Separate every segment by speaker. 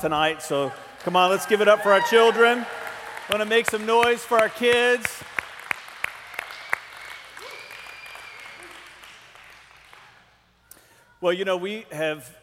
Speaker 1: tonight. So come on, let's give it up for our children. Want to make some noise for our kids. Well, you know, we have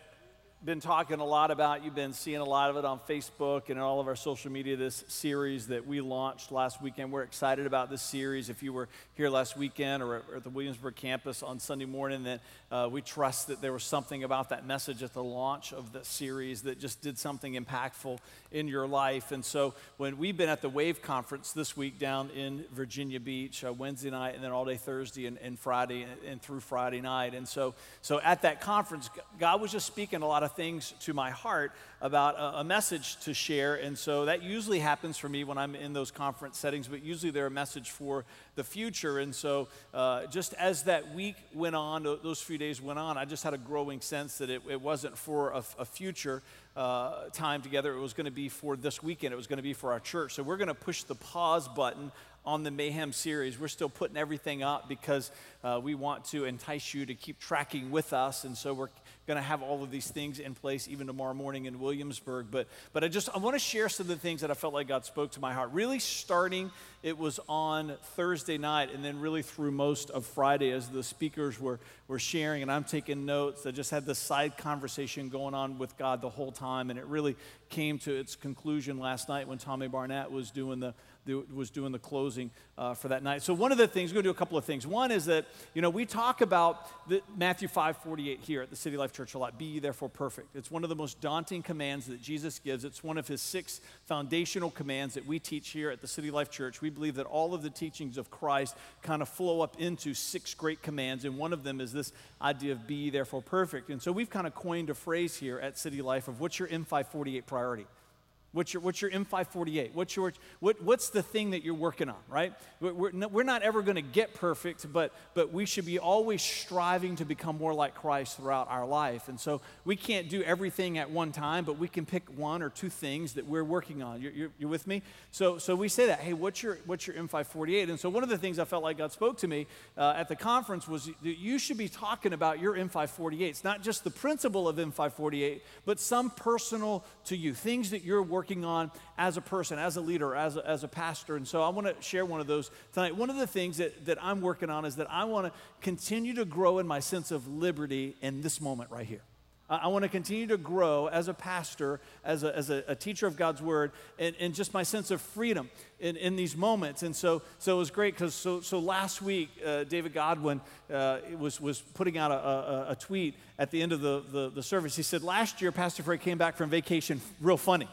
Speaker 1: been talking a lot about, you've been seeing a lot of it on Facebook and all of our social media, this series that we launched last weekend. We're excited about this series. If you were here last weekend or at the Williamsburg campus on Sunday morning, then uh, we trust that there was something about that message at the launch of the series that just did something impactful in your life. And so when we've been at the Wave Conference this week down in Virginia Beach, uh, Wednesday night and then all day Thursday and, and Friday and, and through Friday night. And so, so at that conference, God was just speaking a lot of things to my heart about a, a, message to share. And so that usually happens for me when I'm in those conference settings, but usually they're a message for the future. And so uh, just as that week went on, those few days went on, I just had a growing sense that it, it wasn't for a, a future. Uh, time together. It was going to be for this weekend. It was going to be for our church. So we're going to push the pause button on the Mayhem series. We're still putting everything up because uh, we want to entice you to keep tracking with us. And so we're going to have all of these things in place even tomorrow morning in Williamsburg. But, but I just I want to share some of the things that I felt like God spoke to my heart. Really starting, it was on Thursday night and then really through most of Friday as the speakers were, were sharing and I'm taking notes. I just had this side conversation going on with God the whole time. And it really came to its conclusion last night when Tommy Barnett was doing the was doing the closing uh, for that night. So one of the things, we're going to do a couple of things. One is that, you know, we talk about the, Matthew 5, 48 here at the City Life Church a lot. Be ye therefore perfect. It's one of the most daunting commands that Jesus gives. It's one of his six foundational commands that we teach here at the City Life Church. We believe that all of the teachings of Christ kind of flow up into six great commands, and one of them is this idea of be therefore perfect. And so we've kind of coined a phrase here at City Life of what's your M548 priority? What's your, what's your M548? What's, your, what, what's the thing that you're working on, right? We're, we're not ever going to get perfect, but, but we should be always striving to become more like Christ throughout our life. And so we can't do everything at one time, but we can pick one or two things that we're working on. You're, you're, you're with me? So, so we say that, hey, what's your, what's your M548? And so one of the things I felt like God spoke to me uh, at the conference was that you should be talking about your M548. It's not just the principle of M548, but some personal to you, things that you're working working on as a person, as a leader, as a, as a pastor. And so I want to share one of those tonight. One of the things that, that I'm working on is that I want to continue to grow in my sense of liberty in this moment right here. I want to continue to grow as a pastor, as a, as a, a teacher of God's word, and, and, just my sense of freedom in, in these moments. And so, so it was great because so, so last week, uh, David Godwin uh, was, was putting out a, a, a, tweet at the end of the, the, the service. He said, Last year, Pastor Fred came back from vacation real funny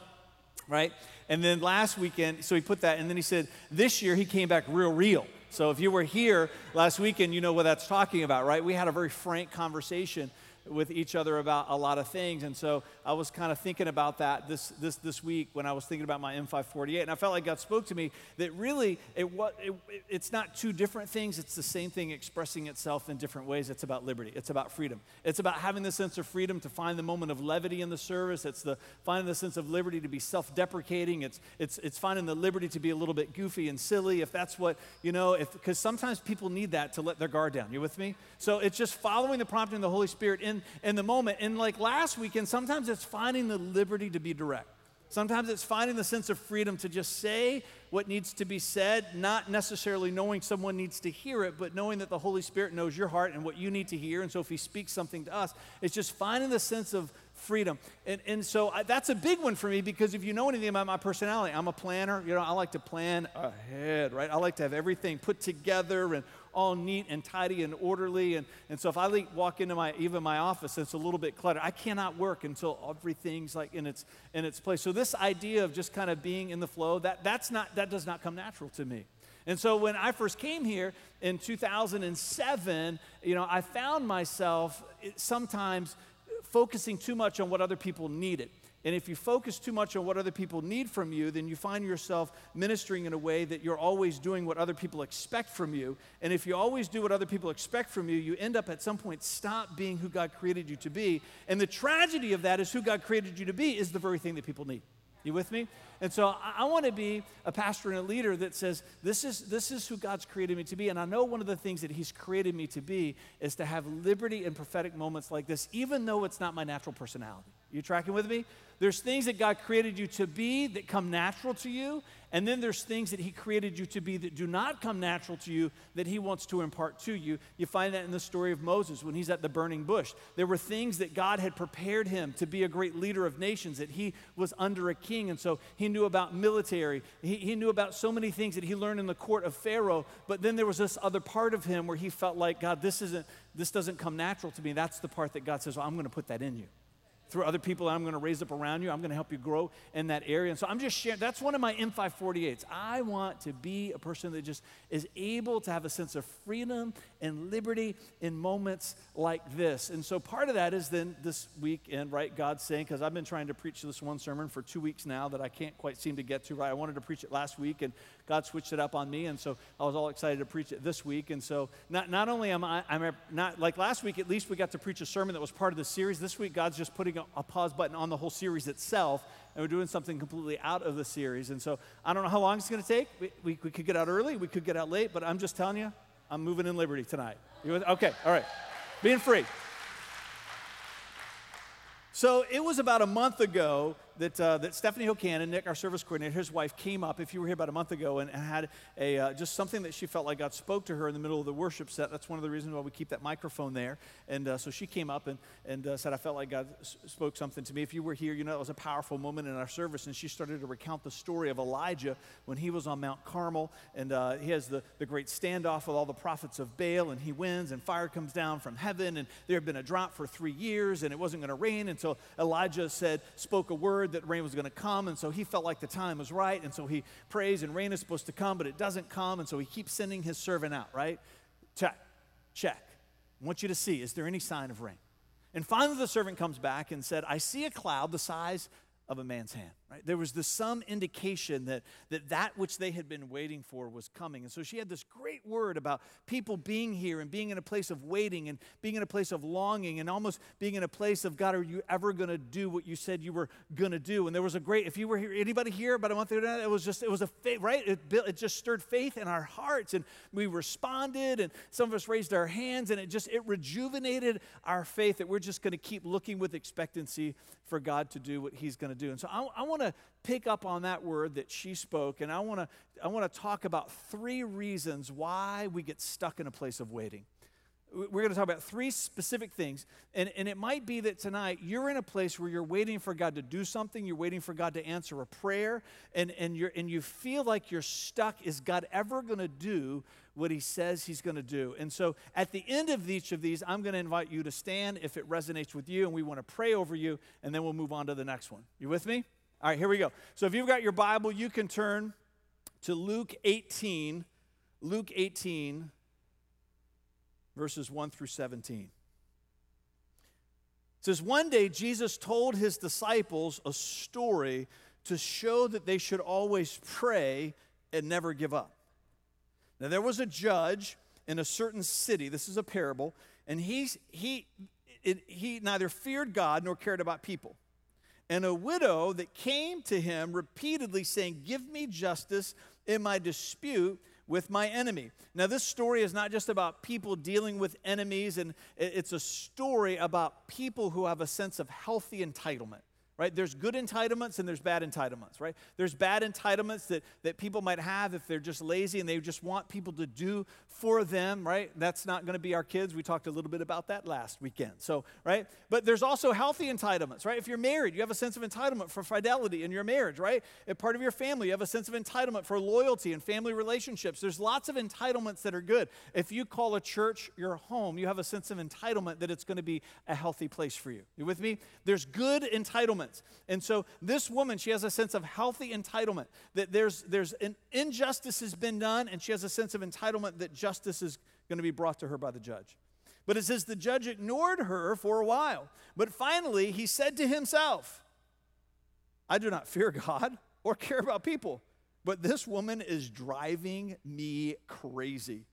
Speaker 1: right? And then last weekend, so he put that, and then he said, this year he came back real, real. So if you were here last weekend, you know what that's talking about, right? We had a very frank conversation with each other about a lot of things. And so I was kind of thinking about that this, this, this week when I was thinking about my M548. And I felt like God spoke to me that really it, it, it's not two different things, it's the same thing expressing itself in different ways. It's about liberty, it's about freedom. It's about having the sense of freedom to find the moment of levity in the service. It's the finding the sense of liberty to be self deprecating. It's, it's, it's finding the liberty to be a little bit goofy and silly if that's what, you know, because sometimes people need that to let their guard down. You with me? So it's just following the prompting of the Holy Spirit in in, in the moment. And like last weekend, sometimes it's finding the liberty to be direct. Sometimes it's finding the sense of freedom to just say what needs to be said, not necessarily knowing someone needs to hear it, but knowing that the Holy Spirit knows your heart and what you need to hear. And so if He speaks something to us, it's just finding the sense of freedom. And, and so I, that's a big one for me because if you know anything about my personality, I'm a planner. You know, I like to plan ahead, right? I like to have everything put together and all neat and tidy and orderly. And, and so if I walk into my even my office, it's a little bit cluttered. I cannot work until everything's like in its in its place. So this idea of just kind of being in the flow, that that's not that does not come natural to me. And so when I first came here in 2007, you know, I found myself eh, sometimes focusing too much on what other people needed. And if you focus too much on what other people need from you, then you find yourself ministering in a way that you're always doing what other people expect from you. And if you always do what other people expect from you, you end up at some point stop being who God created you to be. And the tragedy of that is who God created you to be is the very thing that people need. You with me? And so I, I want to be a pastor and a leader that says, this is, this is who God's created me to be. And I know one of the things that He's created me to be is to have liberty in prophetic moments like this, even though it's not my natural personality. You tracking with me? There's things that God created you to be that come natural to you, and then there's things that He created you to be that do not come natural to you that He wants to impart to you. You find that in the story of Moses when he's at the burning bush. There were things that God had prepared him to be a great leader of nations, that he was under a king, and so he knew about military. He, he knew about so many things that he learned in the court of Pharaoh, but then there was this other part of him where he felt like, God, this isn't, this doesn't come natural to me. That's the part that God says, well, I'm going to put that in you through other people I'm going to raise up around you. I'm going to help you grow in that area. And so I'm just sharing, that's one of my M548s. I want to be a person that just is able to have a sense of freedom and liberty in moments like this. And so part of that is then this weekend, right? God's saying, because I've been trying to preach this one sermon for two weeks now that I can't quite seem to get to, right? I wanted to preach it last week and God switched it up on me. And so I was all excited to preach it this week. And so not, not only am I, I'm not like last week, at least we got to preach a sermon that was part of the series. This week, God's just putting a, a pause button on the whole series itself and we're doing something completely out of the series. And so I don't know how long it's going to take. We, we, we, could get out early, we could get out late, but I'm just telling you, I'm moving in liberty tonight. Okay, all right. Being free. So it was about a month ago that, uh, that Stephanie Hocan Nick, our service coordinator, his wife, came up, if you were here about a month ago, and, and had a, uh, just something that she felt like God spoke to her in the middle of the worship set. That's one of the reasons why we keep that microphone there. And uh, so she came up and, and uh, said, I felt like God s- spoke something to me. If you were here, you know it was a powerful moment in our service. And she started to recount the story of Elijah when he was on Mount Carmel. And uh, he has the, the great standoff with all the prophets of Baal, and he wins, and fire comes down from heaven. And there had been a drought for three years, and it wasn't going to rain until Elijah said, spoke a word that rain was going to come come, and so he felt like the time was right, and so he prays, and rain is supposed to come, but it doesn't come, and so he keeps sending his servant out, right? Check, check. I want you to see, is there any sign of rain? And finally, the servant comes back and said, I see a cloud the size of a man's hand. Right? There was this some indication that, that that which they had been waiting for was coming. And so she had this great word about people being here and being in a place of waiting and being in a place of longing and almost being in a place of God, are you ever going to do what you said you were going to do? And there was a great, if you were here, anybody here about a month ago, it was just, it was a faith, right? It, built, it just stirred faith in our hearts and we responded and some of us raised our hands and it just, it rejuvenated our faith that we're just going to keep looking with expectancy for God to do what he's going to do. And so I, I want to pick up on that word that she spoke, and I want to I want to talk about three reasons why we get stuck in a place of waiting. We're going to talk about three specific things. And, and it might be that tonight you're in a place where you're waiting for God to do something, you're waiting for God to answer a prayer, and, and, you're, and you feel like you're stuck. Is God ever going to do what He says He's going to do? And so at the end of each of these, I'm going to invite you to stand if it resonates with you, and we want to pray over you, and then we'll move on to the next one. You with me? All right, here we go. So if you've got your Bible, you can turn to Luke 18. Luke 18, verses 1 through 17. It says, One day Jesus told his disciples a story to show that they should always pray and never give up. Now, there was a judge in a certain city. This is a parable. And he's, he, it, he neither feared God nor cared about people and a widow that came to him repeatedly saying, Give me justice in my dispute with my enemy. Now, this story is not just about people dealing with enemies, and it's a story about people who have a sense of healthy entitlement right? There's good entitlements and there's bad entitlements, right? There's bad entitlements that, that people might have if they're just lazy and they just want people to do for them, right? That's not going to be our kids. We talked a little bit about that last weekend. So, right? But there's also healthy entitlements, right? If you're married, you have a sense of entitlement for fidelity in your marriage, right? If part of your family, you have a sense of entitlement for loyalty and family relationships. There's lots of entitlements that are good. If you call a church your home, you have a sense of entitlement that it's going to be a healthy place for you. You with me? There's good entitlement entitlements. And so this woman, she has a sense of healthy entitlement, that there's, there's an injustice has been done, and she has a sense of entitlement that justice is going to be brought to her by the judge. But it says the judge ignored her for a while. But finally, he said to himself, I do not fear God or care about people, but this woman is driving me crazy.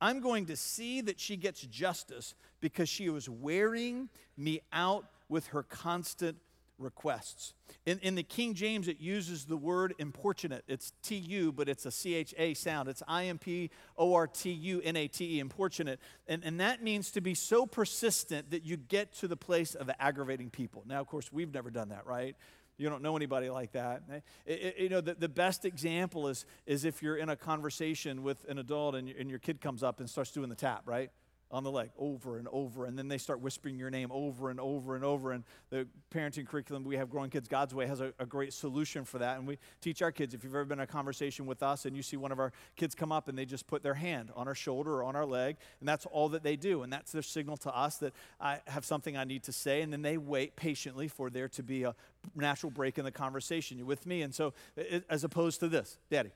Speaker 1: I'm going to see that she gets justice because she was wearing me out with her constant requests. In, in the King James, it uses the word importunate. It's T U, but it's a C H A sound. It's I M P O R T U N A T E, importunate. And, and that means to be so persistent that you get to the place of aggravating people. Now, of course, we've never done that, right? You don't know anybody like that. It, it, you know, the, the best example is, is if you're in a conversation with an adult and, and your kid comes up and starts doing the tap, right? On the leg over and over. And then they start whispering your name over and over and over. And the parenting curriculum we have, Growing Kids God's Way, has a, a, great solution for that. And we teach our kids if you've ever been in a conversation with us and you see one of our kids come up and they just put their hand on our shoulder or on our leg, and that's all that they do. And that's their signal to us that I have something I need to say. And then they wait patiently for there to be a natural break in the conversation. You with me? And so, it, as opposed to this, Daddy,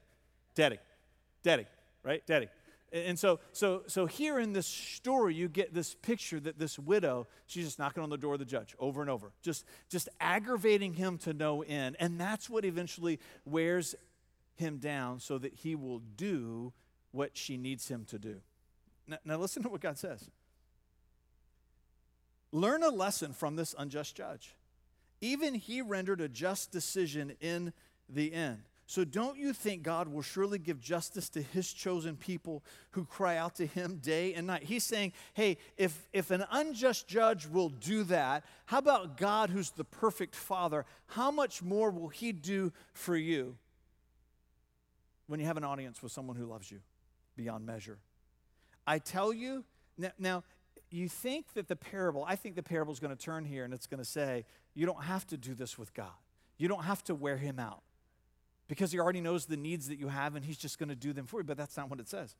Speaker 1: Daddy, Daddy, right? Daddy. And so, so, so here in this story, you get this picture that this widow, she's just knocking on the door of the judge over and over, just, just aggravating him to no end. And that's what eventually wears him down so that he will do what she needs him to do. Now, now listen to what God says. Learn a lesson from this unjust judge. Even he rendered a just decision in the end. So don't you think God will surely give justice to his chosen people who cry out to him day and night? He's saying, hey, if, if an unjust judge will do that, how about God, who's the perfect father? How much more will he do for you when you have an audience with someone who loves you beyond measure? I tell you, now, now you think that the parable, I think the parable is going to turn here and it's going to say, you don't have to do this with God. You don't have to wear him out because he already knows the needs that you have and he's just going to do them for you. But that's not what it says.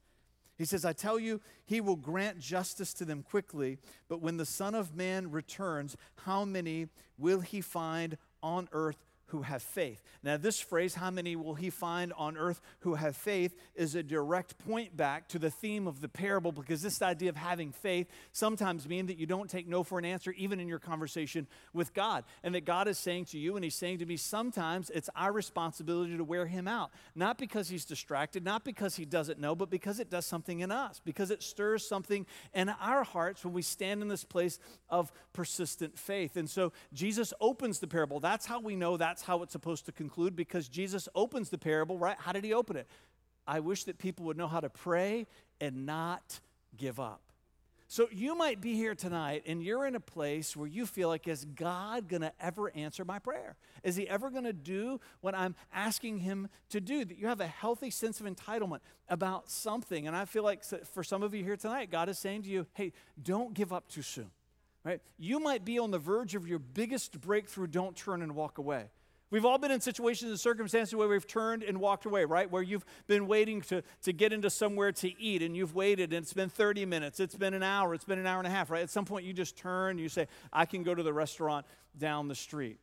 Speaker 1: He says, I tell you, he will grant justice to them quickly, but when the Son of Man returns, how many will he find on earth who have faith. Now, this phrase, how many will he find on earth who have faith, is a direct point back to the theme of the parable because this idea of having faith sometimes means that you don't take no for an answer even in your conversation with God. And that God is saying to you, and he's saying to me, sometimes it's our responsibility to wear him out. Not because he's distracted, not because he doesn't know, but because it does something in us, because it stirs something in our hearts when we stand in this place of persistent faith. And so Jesus opens the parable. That's how we know that that's how it's supposed to conclude because Jesus opens the parable, right? How did he open it? I wish that people would know how to pray and not give up. So you might be here tonight and you're in a place where you feel like, is God going to ever answer my prayer? Is he ever going to do what I'm asking him to do? That you have a healthy sense of entitlement about something. And I feel like for some of you here tonight, God is saying to you, hey, don't give up too soon. Right? You might be on the verge of your biggest breakthrough. Don't turn and walk away. We've all been in situations and circumstances where we've turned and walked away, right? Where you've been waiting to, to get into somewhere to eat and you've waited and it's been 30 minutes, it's been an hour, it's been an hour and a half, right? At some point you just turn, you say, I can go to the restaurant down the street.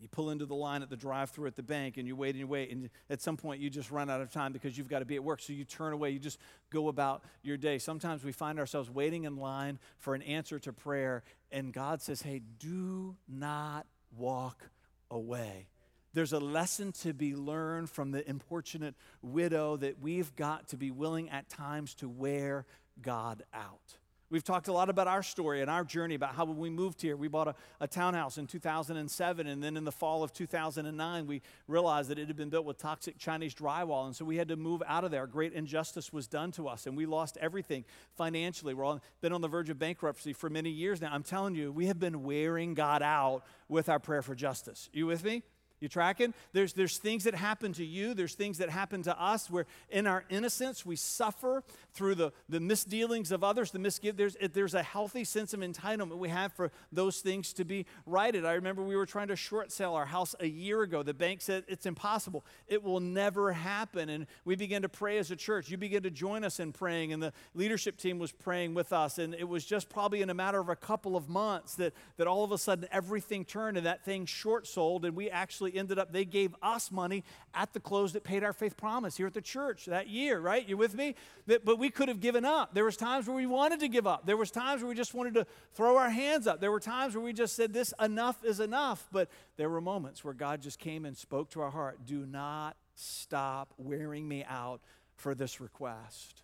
Speaker 1: You pull into the line at the drive through at the bank and you wait and you wait, and at some point you just run out of time because you've got to be at work. So you turn away, you just go about your day. Sometimes we find ourselves waiting in line for an answer to prayer, and God says, Hey, do not walk away. There's a lesson to be learned from the importunate widow that we've got to be willing at times to wear God out. We've talked a lot about our story and our journey, about how when we moved here, we bought a, a, townhouse in 2007, and then in the fall of 2009, we realized that it had been built with toxic Chinese drywall, and so we had to move out of there. Great injustice was done to us, and we lost everything financially. We've been on the verge of bankruptcy for many years now. I'm telling you, we have been wearing God out with our prayer for justice. You with me? You tracking? There's, there's things that happen to you, there's things that happen to us where in our innocence we suffer through the, the misdealings of others, the misgive. There's, there's a healthy sense of entitlement we have for those things to be righted. I remember we were trying to short sell our house a year ago. The bank said it's impossible, it will never happen. And we began to pray as a church. You began to join us in praying, and the leadership team was praying with us. And it was just probably in a matter of a couple of months that, that all of a sudden everything turned and that thing short sold, and we actually ended up, they gave us money at the close that paid our faith promise here at the church that year, right? You with me? But we could have given up. There was times where we wanted to give up. There was times where we just wanted to throw our hands up. There were times where we just said, this enough is enough. But there were moments where God just came and spoke to our heart. Do not stop wearing me out for this request.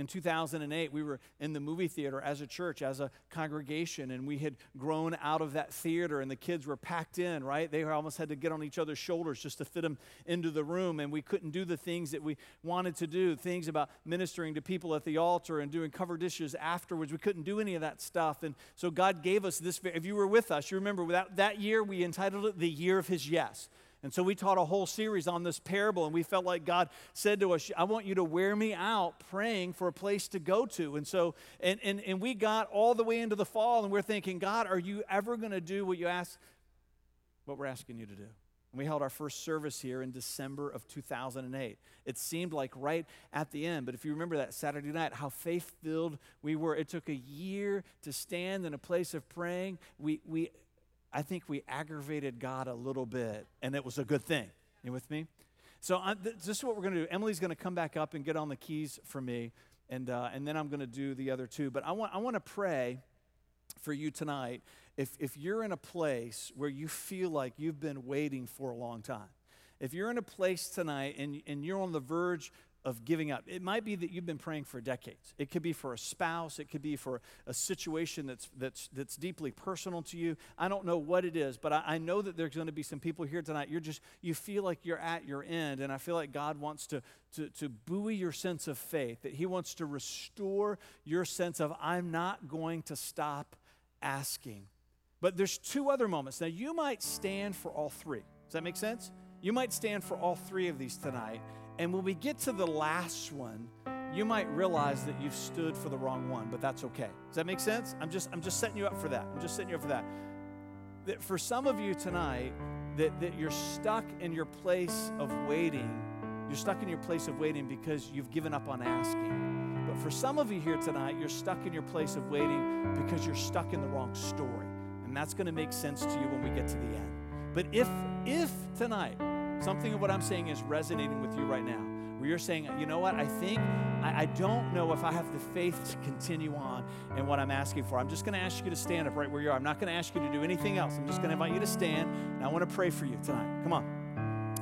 Speaker 1: In 2008, we were in the movie theater as a church, as a congregation, and we had grown out of that theater, and the kids were packed in, right? They almost had to get on each other's shoulders just to fit them into the room, and we couldn't do the things that we wanted to do things about ministering to people at the altar and doing cover dishes afterwards. We couldn't do any of that stuff. And so God gave us this. If you were with us, you remember that, that year we entitled it The Year of His Yes. And so we taught a whole series on this parable, and we felt like God said to us, I want you to wear me out praying for a place to go to. And so, and, and, and we got all the way into the fall, and we're thinking, God, are you ever going to do what you ask, what we're asking you to do? And we held our first service here in December of 2008. It seemed like right at the end, but if you remember that Saturday night, how faith filled we were, it took a year to stand in a place of praying. We, we I think we aggravated God a little bit, and it was a good thing. You with me? So uh, th- this is what we're going to do. Emily's going to come back up and get on the keys for me, and uh, and then I'm going to do the other two. But I want I want to pray for you tonight. If if you're in a place where you feel like you've been waiting for a long time, if you're in a place tonight and and you're on the verge of giving up. It might be that you've been praying for decades. It could be for a spouse, it could be for a situation that's, that's, that's deeply personal to you. I don't know what it is, but I, I know that there's going to be some people here tonight. You're just, you feel like you're at your end, and I feel like God wants to, to, to buoy your sense of faith, that He wants to restore your sense of, I'm not going to stop asking. But there's two other moments. Now, you might stand for all three. Does that make sense? You might stand for all three of these tonight. And when we get to the last one, you might realize that you've stood for the wrong one, but that's okay. Does that make sense? I'm just I'm just setting you up for that. I'm just setting you up for that. That for some of you tonight, that, that you're stuck in your place of waiting. You're stuck in your place of waiting because you've given up on asking. But for some of you here tonight, you're stuck in your place of waiting because you're stuck in the wrong story. And that's going to make sense to you when we get to the end. But if if tonight Something of what I'm saying is resonating with you right now, where you're saying, you know what, I think, I, I don't know if I have the faith to continue on in what I'm asking for. I'm just going to ask you to stand up right where you are. I'm not going to ask you to do anything else. I'm just going to invite you to stand, and I want to pray for you tonight. Come on.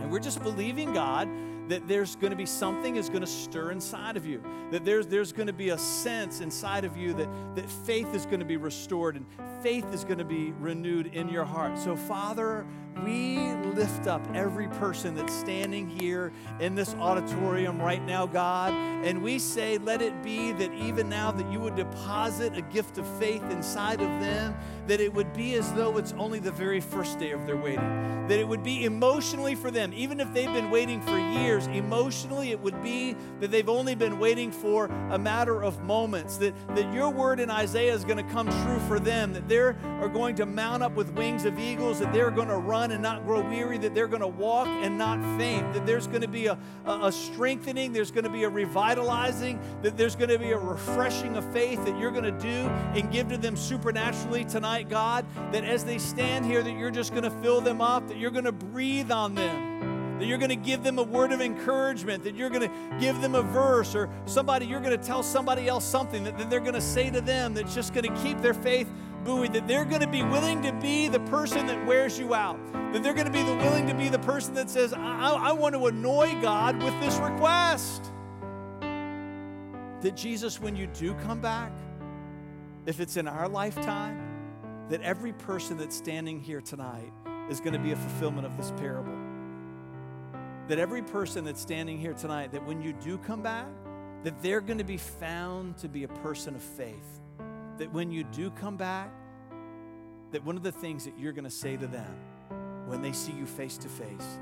Speaker 1: And we're just believing God that there's going to be something is going to stir inside of you. That there's, there's going to be a sense inside of you that, that faith is going to be restored and faith is going to be renewed in your heart. So, Father, we lift up every person that's standing here in this auditorium right now, God, and we say, let it be that even now that you would deposit a gift of faith inside of them, that it would be as though it's only the very first day of their waiting. That it would be emotionally for them, even if they've been waiting for years, emotionally it would be that they've only been waiting for a matter of moments. That, that your word in Isaiah is going to come true for them, that they are going to mount up with wings of eagles, that they're going to run and not grow weary, that they're going to walk and not faint, that there's going to be a, a, a strengthening, there's going to be a revitalizing, that there's going to be a refreshing of faith that you're going to do and give to them supernaturally tonight, God, that as they stand here, that you're just going to fill them up, that you're going to breathe on them that you're going to give them a word of encouragement, that you're going to give them a verse, or somebody, you're going to tell somebody else something that, that they're going to say to them that's just going to keep their faith that they're going to be willing to be the person that wears you out, that they're going to be the willing to be the person that says, I, I want to annoy God with this request. That Jesus, when you do come back, if it's in our lifetime, that every person that's standing here tonight is going to be a fulfillment of this parable that every person that's standing here tonight, that when you do come back, that they're going to be found to be a person of faith. That when you do come back, that one of the things that you're going to say to them when they see you face to face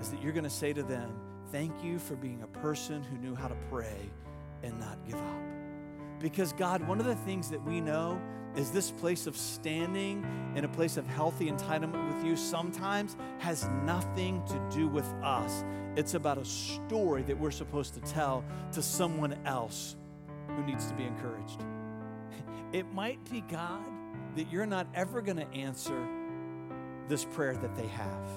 Speaker 1: is that you're going to say to them, Thank you for being a person who knew how to pray and not give up. Because, God, one of the things that we know is this place of standing in a place of healthy entitlement with you sometimes has nothing to do with us. It's about a story that we're supposed to tell to someone else who needs to be encouraged. It might be God that you're not ever going to answer this prayer that they have.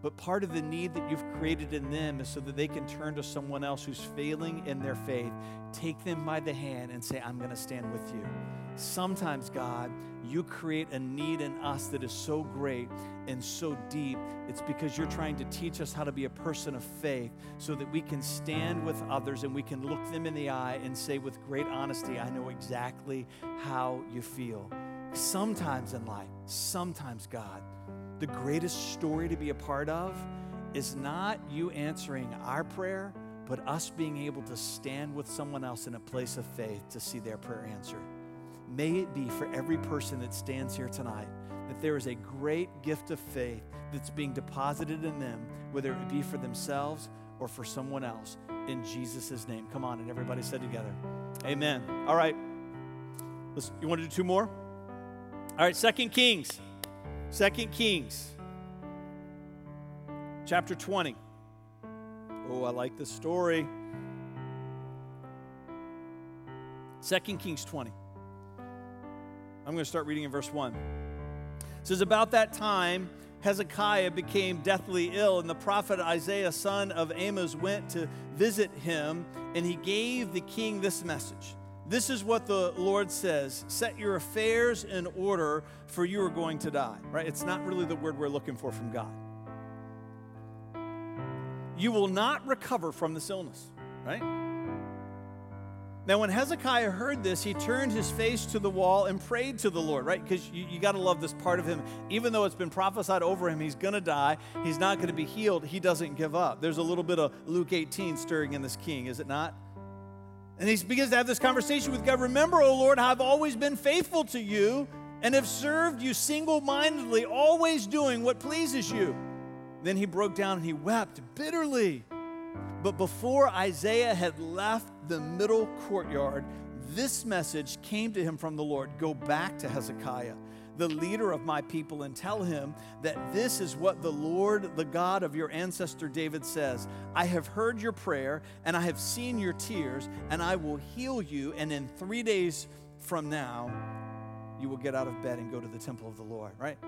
Speaker 1: But part of the need that you've created in them is so that they can turn to someone else who's failing in their faith, take them by the hand, and say, I'm going to stand with you. Sometimes, God, you create a need in us that is so great and so deep. It's because you're trying to teach us how to be a person of faith so that we can stand with others and we can look them in the eye and say with great honesty, I know exactly how you feel. Sometimes in life, sometimes, God, the greatest story to be a part of is not you answering our prayer, but us being able to stand with someone else in a place of faith to see their prayer answered. May it be for every person that stands here tonight that there is a great gift of faith that's being deposited in them, whether it be for themselves or for someone else. In Jesus' name. Come on, and everybody said together, Amen. All right. Let's, you want to do two more? All right, Second Kings. Second Kings, chapter 20. Oh, I like this story. Second Kings 20. I'm going to start reading in verse 1. It says, About that time, Hezekiah became deathly ill, and the prophet Isaiah, son of Amos, went to visit him, and he gave the king this message. This is what the Lord says Set your affairs in order, for you are going to die. Right? It's not really the word we're looking for from God. You will not recover from this illness, right? Now, when Hezekiah heard this, he turned his face to the wall and prayed to the Lord, right? Because you, you got to love this part of him. Even though it's been prophesied over him, he's going to die, he's not going to be healed, he doesn't give up. There's a little bit of Luke 18 stirring in this king, is it not? And he begins to have this conversation with God. Remember, O Lord, I've always been faithful to you and have served you single mindedly, always doing what pleases you. Then he broke down and he wept bitterly. But before Isaiah had left the middle courtyard, this message came to him from the Lord Go back to Hezekiah, the leader of my people, and tell him that this is what the Lord, the God of your ancestor David, says I have heard your prayer, and I have seen your tears, and I will heal you, and in three days from now, you will get out of bed and go to the temple of the Lord, right?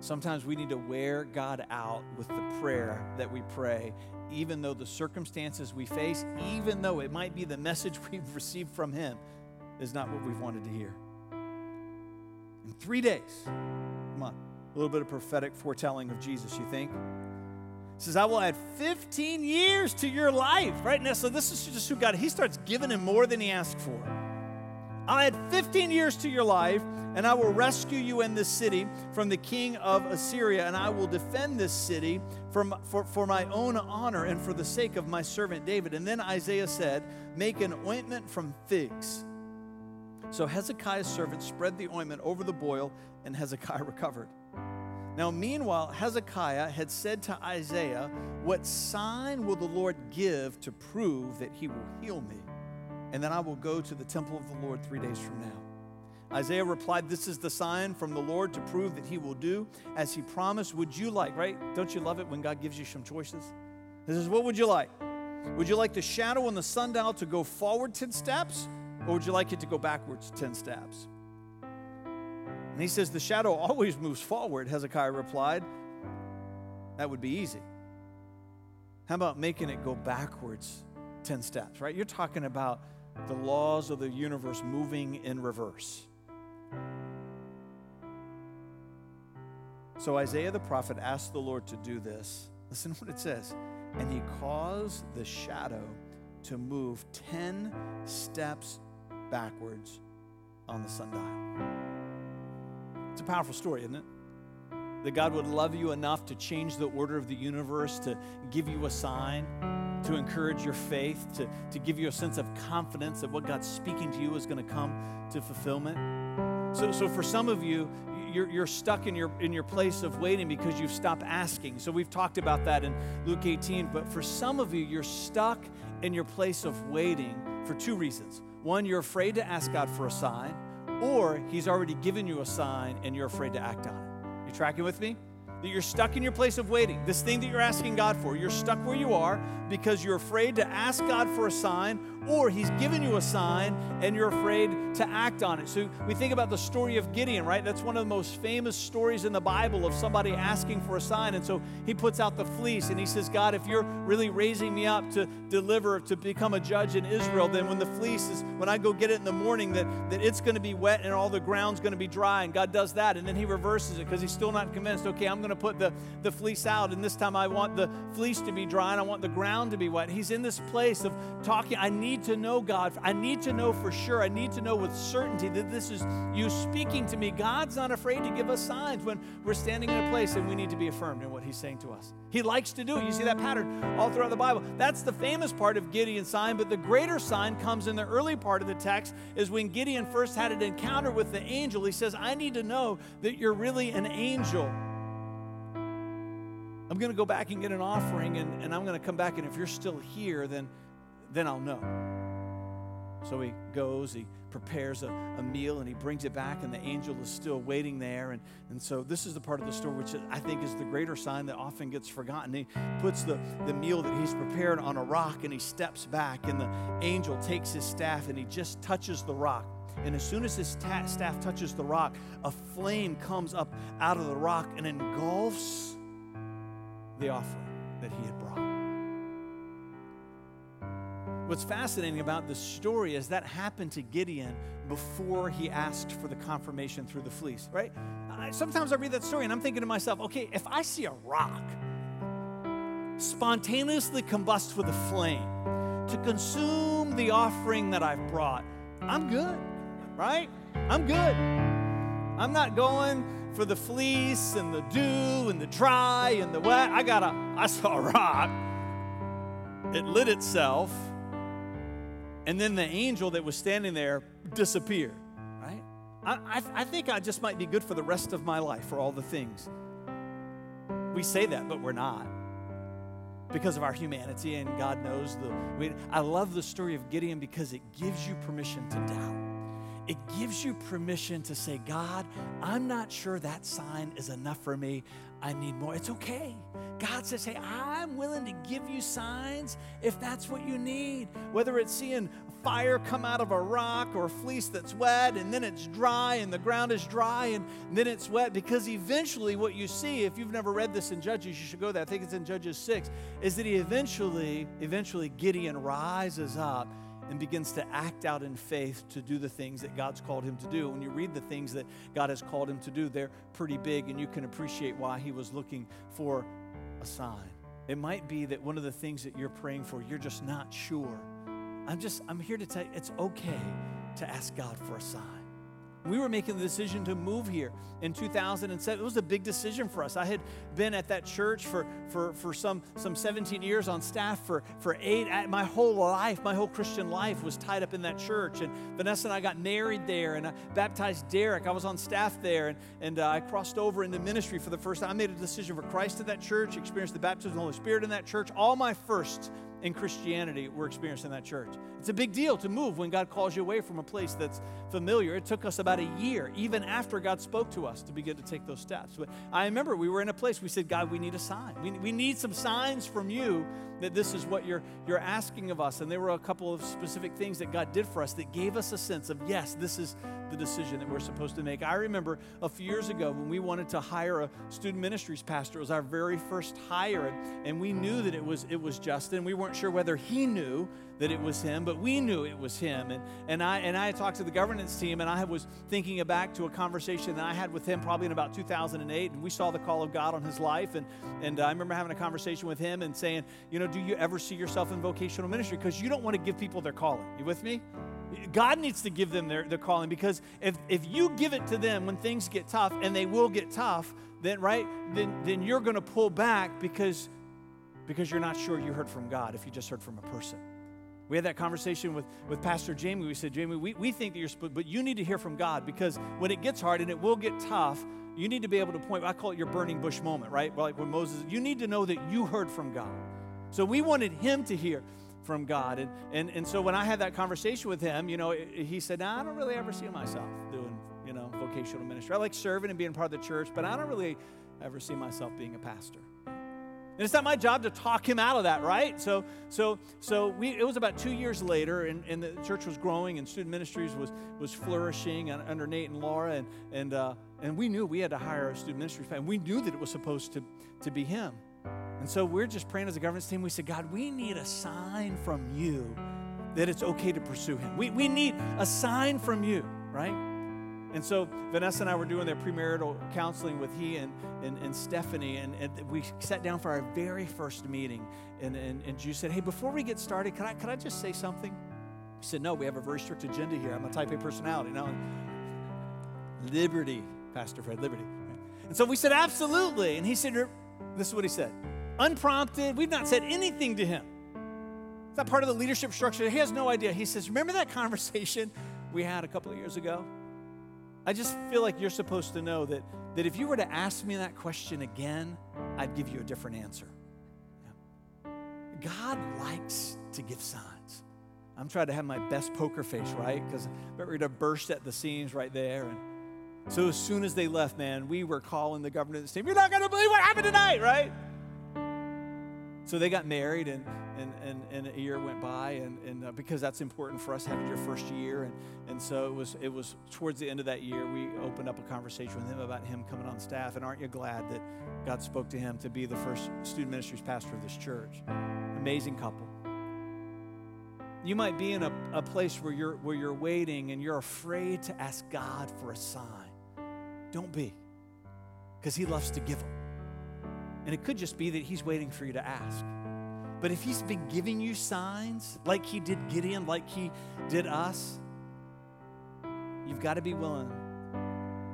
Speaker 1: Sometimes we need to wear God out with the prayer that we pray even though the circumstances we face, even though it might be the message we've received from Him, is not what we've wanted to hear. In three days, come on, a little bit of prophetic foretelling of Jesus, you think? He says, I will add 15 years to your life, right? Now, so this is just who God, He starts giving him more than he asked for. I'll add 15 years to your life, and I will rescue you in this city from the king of Assyria, and I will defend this city for, for, for my own honor and for the sake of my servant David. And then Isaiah said, Make an ointment from figs. So Hezekiah's servant spread the ointment over the boil, and Hezekiah recovered. Now, meanwhile, Hezekiah had said to Isaiah, What sign will the Lord give to prove that he will heal me? And then I will go to the temple of the Lord three days from now. Isaiah replied, This is the sign from the Lord to prove that he will do as he promised. Would you like, right? Don't you love it when God gives you some choices? He says, What would you like? Would you like the shadow on the sundial to go forward 10 steps, or would you like it to go backwards 10 steps? And he says, The shadow always moves forward, Hezekiah replied. That would be easy. How about making it go backwards 10 steps, right? You're talking about the laws of the universe moving in reverse. So Isaiah the prophet asked the Lord to do this. Listen what it says. And he caused the shadow to move 10 steps backwards on the sundial. It's a powerful story, isn't it? That God would love you enough to change the order of the universe, to give you a sign to encourage your faith, to, to give you a sense of confidence that what God's speaking to you is going to come to fulfillment. So, so for some of you, you're, you're stuck in your, in your place of waiting because you've stopped asking. So we've talked about that in Luke 18. But for some of you, you're stuck in your place of waiting for two reasons. One, you're afraid to ask God for a sign, or He's already given you a sign and you're afraid to act on it. You tracking with me? That you're stuck in your place of waiting, this thing that you're asking God for, you're stuck where you are because you're afraid to ask God for a sign or he's given you a sign and you're afraid to act on it. So we think about the story of Gideon, right? That's one of the most famous stories in the Bible of somebody asking for a sign. And so he puts out the fleece and he says, God, if you're really raising me up to deliver, to become a judge in Israel, then when the fleece is, when I go get it in the morning, that, that it's going to be wet and all the ground's going to be dry. And God does that. And then he reverses it because he's still not convinced, okay, I'm going to put the, the fleece out. And this time I want the fleece to be dry and I want the ground to be wet. He's in this place of talking. I need to know God. I need to know for sure. I need to know with certainty that this is you speaking to me. God's not afraid to give us signs when we're standing in a place and we need to be affirmed in what he's saying to us. He likes to do it. You see that pattern all throughout the Bible. That's the famous part of Gideon's sign, but the greater sign comes in the early part of the text is when Gideon first had an encounter with the angel. He says, I need to know that you're really an angel. I'm going to go back and get an offering, and, and I'm going to come back, and if you're still here, then, then I'll know. So he goes, he prepares a, a meal, and he brings it back, and the angel is still waiting there. And, and so this is the part of the story which I think is the greater sign that often gets forgotten. He puts the, the meal that he's prepared on a rock, and he steps back, and the angel takes his staff, and he just touches the rock. And as soon as his ta- staff touches the rock, a flame comes up out of the rock and engulfs the offering that he had brought. What's fascinating about this story is that happened to Gideon before he asked for the confirmation through the fleece, right? I, sometimes I read that story and I'm thinking to myself, okay, if I see a rock spontaneously combust with a flame to consume the offering that I've brought, I'm good, right? I'm good. I'm not going for the fleece and the dew and the dry and the wet. I got a, I saw a rock. It lit itself, and then the angel that was standing there disappeared, right? I, I, I think I just might be good for the rest of my life for all the things. We say that, but we're not because of our humanity, and God knows the. We, I love the story of Gideon because it gives you permission to doubt it gives you permission to say, God, I'm not sure that sign is enough for me. I need more. It's okay. God says, Hey, I'm willing to give you signs if that's what you need. Whether it's seeing fire come out of a rock or a fleece that's wet and then it's dry and the ground is dry and then it's wet because eventually what you see if you've never read this in judges you should go there i think it's in judges 6 is that he eventually eventually gideon rises up and begins to act out in faith to do the things that God's called him to do. When you read the things that God has called him to do, they're pretty big, and you can appreciate why he was looking for a sign. It might be that one of the things that you're praying for, you're just not sure. I'm just, I'm here to tell you it's okay to ask God for a sign. We were making the decision to move here in 2007. It was a big decision for us. I had been at that church for, for, for some, some 17 years on staff for, for eight. My whole life, my whole Christian life was tied up in that church. And Vanessa and I got married there, and I baptized Derek. I was on staff there, and, and uh, I crossed over into ministry for the first time. I made a decision for Christ at that church, experienced the baptism of the Holy Spirit in that church. All my firsts in Christianity were experienced in that church. It's a big deal to move when God calls you away from a place that's familiar. It took us about a year, even after God spoke to us, to begin to take those steps. But I remember we were in a place, we said, God, we need a sign. We, we need some signs from you that this is what you're, you're asking of us. And there were a couple of specific things that God did for us that gave us a sense of, yes, this is the decision that we're supposed to make. I remember a few years ago when we wanted to hire a student ministries pastor. It was our very first hire, and, we knew that it was it was Justin. We weren't sure whether he knew that it was him, but we knew it was him. And, and, I, and I talked to the governance team, and I was thinking back to a conversation that I had with him probably in about 2008, and we saw the call of God on his life. And, and I remember having a conversation with him and saying, You know, do you ever see yourself in vocational ministry? Because you don't want to give people their calling. You with me? God needs to give them their, their calling because if, if you give it to them when things get tough, and they will get tough, then right, then, then you're going to pull back because, because you're not sure you heard from God if you just heard from a person. We had that conversation with, with Pastor Jamie. We said, Jamie, we, we think that you're supposed, but you need to hear from God because when it gets hard and it will get tough, you need to be able to point, I call it your burning bush moment, right? Like when Moses, you need to know that you heard from God. So we wanted him to hear from God. And, and, and so when I had that conversation with him, you know, he said, nah, I don't really ever see myself doing, you know, vocational ministry. I like serving and being part of the church, but I don't really ever see myself being a pastor. And it's not my job to talk him out of that, right? So, so, so we, it was about two years later, and, and the church was growing, and student ministries was, was flourishing under Nate and Laura, and, and, uh, and we knew we had to hire a student ministry and we knew that it was supposed to, to be him. And so we're just praying as a governance team. We said, God, we need a sign from you that it's okay to pursue him. We, we need a sign from you, right? And so Vanessa and I were doing their premarital counseling with he and, and, and Stephanie, and, and, we sat down for our very first meeting. And, and, and Jude said, Hey, before we get started, can I, can I just say something? He said, No, we have a very strict agenda here. I'm a type A personality. No, liberty, Pastor Fred, liberty. And so we said, Absolutely. And he said, This is what he said unprompted. We've not said anything to him. It's not part of the leadership structure. He has no idea. He says, Remember that conversation we had a couple of years ago? I just feel like you're supposed to know that, that if you were to ask me that question again, I'd give you a different answer. Yeah. God likes to give signs. I'm trying to have my best poker face, right? Because we're going to burst at the seams right there. And so as soon as they left, man, we were calling the government team. You're not going to believe what happened tonight, right? So they got married, and, and, and, and a year went by, and, and uh, because that's important for us having your first year. And, and so it was, it was towards the end of that year, we opened up a conversation with him about him coming on staff. And aren't you glad that God spoke to him to be the first student ministries pastor of this church? Amazing couple. You might be in a, a place where you're, where you're waiting and you're afraid to ask God for a sign. Don't be, because He loves to give them. And it could just be that he's waiting for you to ask. But if he's been giving you signs, like he did Gideon, like he did us, you've got to be willing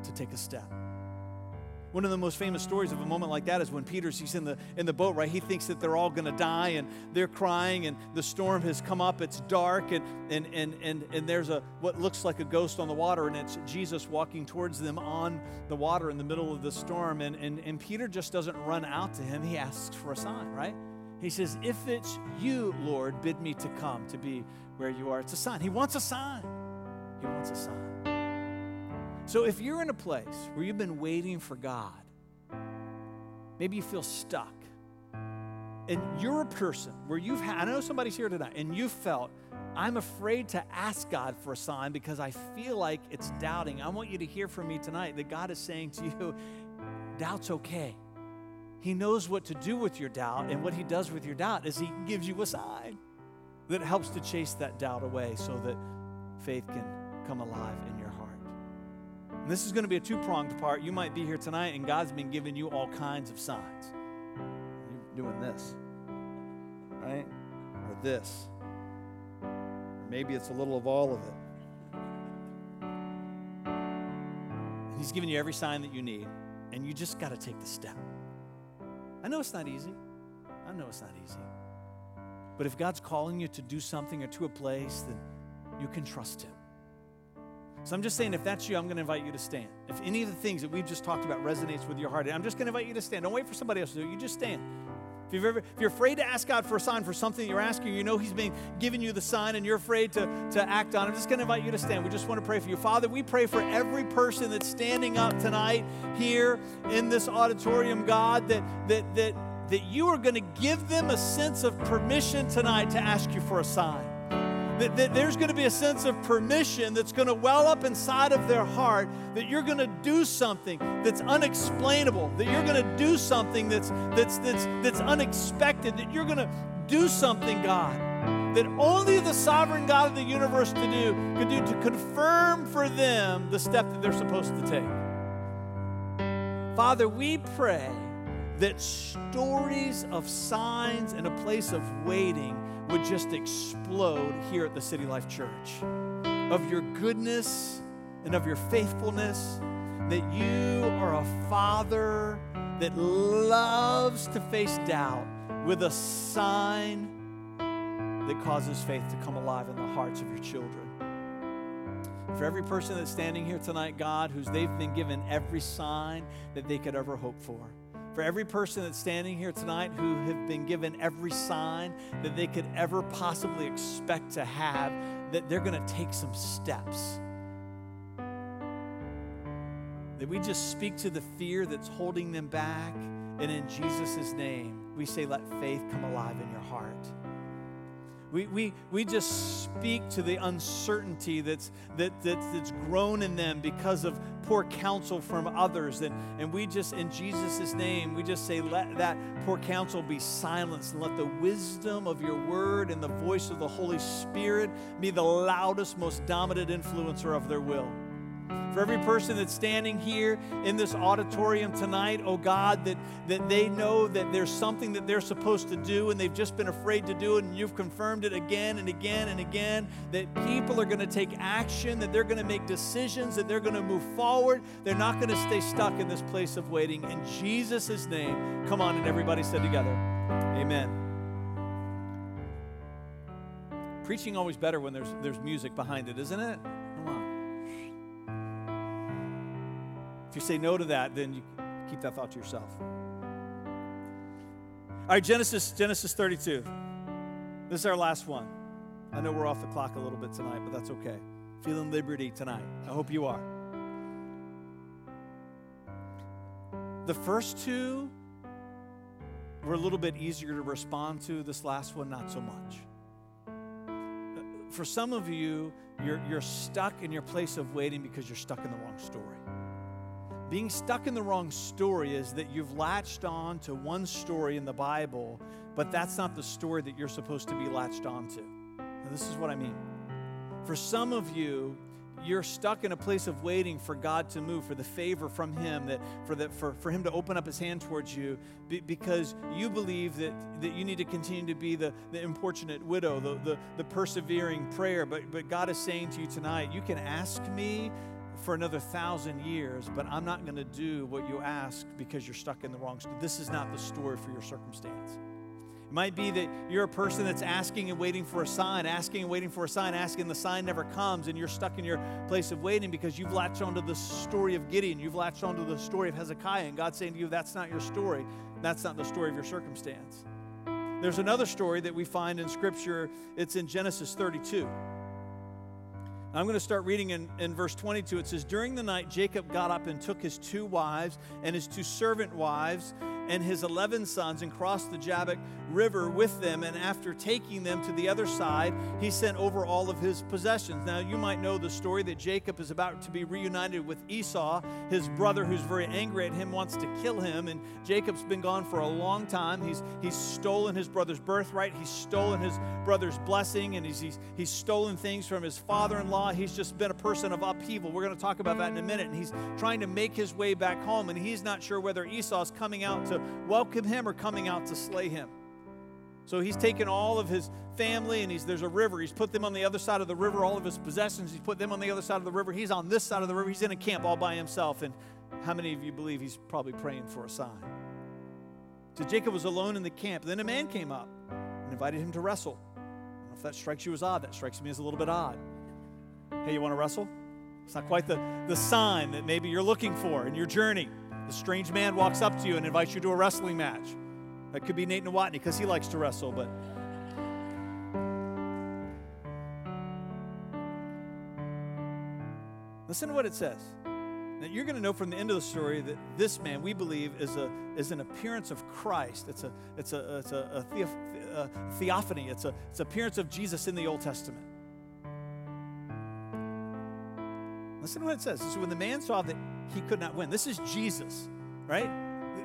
Speaker 1: to take a step. One of the most famous stories of a moment like that is when Peter's he's in the in the boat, right? He thinks that they're all gonna die and they're crying and the storm has come up, it's dark, and and and and, and there's a what looks like a ghost on the water, and it's Jesus walking towards them on the water in the middle of the storm. And and, and Peter just doesn't run out to him, he asks for a sign, right? He says, If it's you, Lord, bid me to come to be where you are. It's a sign. He wants a sign. He wants a sign. So if you're in a place where you've been waiting for God, maybe you feel stuck, and you're a person where you've had, I know somebody's here tonight, and you felt, I'm afraid to ask God for a sign because I feel like it's doubting. I want you to hear from me tonight that God is saying to you, doubt's okay. He knows what to do with your doubt, and what He does with your doubt is He gives you a sign that helps to chase that doubt away so that faith can come alive. And this is going to be a two pronged part. You might be here tonight and God's been giving you all kinds of signs. You're doing this, right? Or this. Or maybe it's a little of all of it. He's giving you every sign that you need, and you just got to take the step. I know it's not easy. I know it's not easy. But if God's calling you to do something or to a place, then you can trust Him. So I'm just saying, if that's you, I'm going to invite you to stand. If any of the things that we've just talked about resonates with your heart, I'm just going to invite you to stand. Don't wait for somebody else to do it. You just stand. If, you've ever, if you're afraid to ask God for a sign for something you're asking, you know He's been giving you the sign and you're afraid to, to act on it, I'm just going to invite you to stand. We just want to pray for you. Father, we pray for every person that's standing up tonight here in this auditorium, God, that, that, that, that you are going to give them a sense of permission tonight to ask you for a sign that, that there's going to be a sense of permission that's going to well up inside of their heart that you're going to do something that's unexplainable, that you're going to do something that's, that's, that's, that's unexpected, that you're going to do something, God, that only the sovereign God of the universe to do, could do to confirm for them the step that they're supposed to take. Father, we pray that stories of signs and a place of waiting would just explode here at the City Life Church of your goodness and of your faithfulness, that you are a father that loves to face doubt with a sign that causes faith to come alive in the hearts of your children. For every person that's standing here tonight, God, who's they've been given every sign that they could ever hope for for every person that's standing here tonight who have been given every sign that they could ever possibly expect to have, that they're going to take some steps. That we just speak to the fear that's holding them back And in Jesus' name, we say, let faith come alive in your heart. We, we, we just speak to the uncertainty that's, that, that, that's grown in them because of poor counsel from others. And, and we just, in Jesus' name, we just say, let that poor counsel be silenced and let the wisdom of your word and the voice of the Holy Spirit be the loudest, most dominant influencer of their will for every person that's standing here in this auditorium tonight, oh God, that, that they know that there's something that they're supposed to do and they've just been afraid to do it, and you've confirmed it again and again and again. That people are going to take action, that they're going to make decisions, that they're going to move forward. They're not going to stay stuck in this place of waiting. In Jesus' name, come on, and everybody said together, Amen. Preaching always better when there's, there's music behind it, isn't it? You say no to that, then you keep that thought to yourself. All right, Genesis, Genesis 32. This is our last one. I know we're off the clock a little bit tonight, but that's okay. Feeling liberty tonight. I hope you are. The first two were a little bit easier to respond to. This last one, not so much. For some of you, you're, you're stuck in your place of waiting because you're stuck in the wrong story. Being stuck in the wrong story is that you've latched on to one story in the Bible, but that's not the story that you're supposed to be latched on to. Now, this is what I mean. For some of you, you're stuck in a place of waiting for God to move, for the favor from Him, that for, the, for, for Him to open up His hand towards you, be, because you believe that, that you need to continue to be the, the importunate widow, the, the, the persevering prayer. But, but God is saying to you tonight, you can ask me for another thousand years, but I'm not going to do what you ask because you're stuck in the wrong. This is not the story for your circumstance. It might be that you're a person that's asking and waiting for a sign, asking and waiting for a sign, asking the sign never comes, and you're stuck in your place of waiting because you've latched onto the story of Gideon, you've latched onto the story of Hezekiah, and God's saying to you, that's not your story. That's not the story of your circumstance. There's another story that we find in Scripture, it's in Genesis 32. I'm going to start reading in, in verse 22. It says, During the night, Jacob got up and took his two wives and his two servant wives and his 11 sons and crossed the Jabbok River with them. And after taking them to the other side, he sent over all of his possessions. Now, you might know the story that Jacob is about to be reunited with Esau, his brother, who's very angry at him, wants to kill him. And Jacob's been gone for a long time. He's, he's stolen his brother's birthright, he's stolen his brother's blessing, and he's, he's, he's stolen things from his father in law. He's just been a person of upheaval. We're going to talk about that in a minute. And he's trying to make his way back home, and he's not sure whether Esau's coming out to welcome him or coming out to slay him. So he's taken all of his family and he's there's a river. He's put them on the other side of the river, all of his possessions. He's put them on the other side of the river. He's on this side of the river. He's in a camp all by himself. And how many of you believe he's probably praying for a sign? So Jacob was alone in the camp. Then a man came up and invited him to wrestle. I don't know if that strikes you as odd. That strikes me as a little bit odd. Hey, you want to wrestle? It's not quite the, the sign that maybe you're looking for in your journey. The strange man walks up to you and invites you to a wrestling match. That could be Nate Nawatney because he likes to wrestle, but. Listen to what it says. Now you're going to know from the end of the story that this man, we believe, is a is an appearance of Christ. It's a it's a it's a, a, a theophany. It's a it's appearance of Jesus in the Old Testament. Listen to what it says. This is when the man saw that he could not win. This is Jesus, right?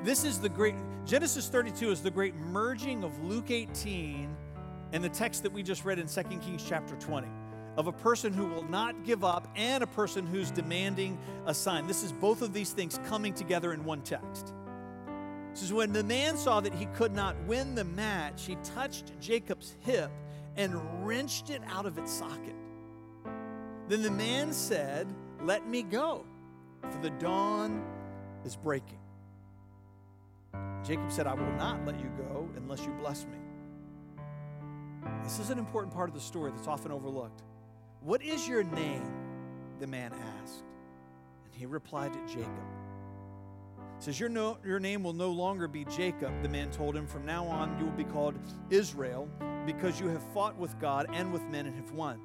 Speaker 1: This is the great, Genesis 32 is the great merging of Luke 18 and the text that we just read in 2 Kings chapter 20 of a person who will not give up and a person who's demanding a sign. This is both of these things coming together in one text. This is when the man saw that he could not win the match, he touched Jacob's hip and wrenched it out of its socket. Then the man said, Let me go for the dawn is breaking. Jacob said, I will not let you go unless you bless me. This is an important part of the story that's often overlooked. What is your name? The man asked. And he replied to Jacob. Says, your, no, your name will no longer be Jacob, the man told him. From now on, you will be called Israel because you have fought with God and with men and have won.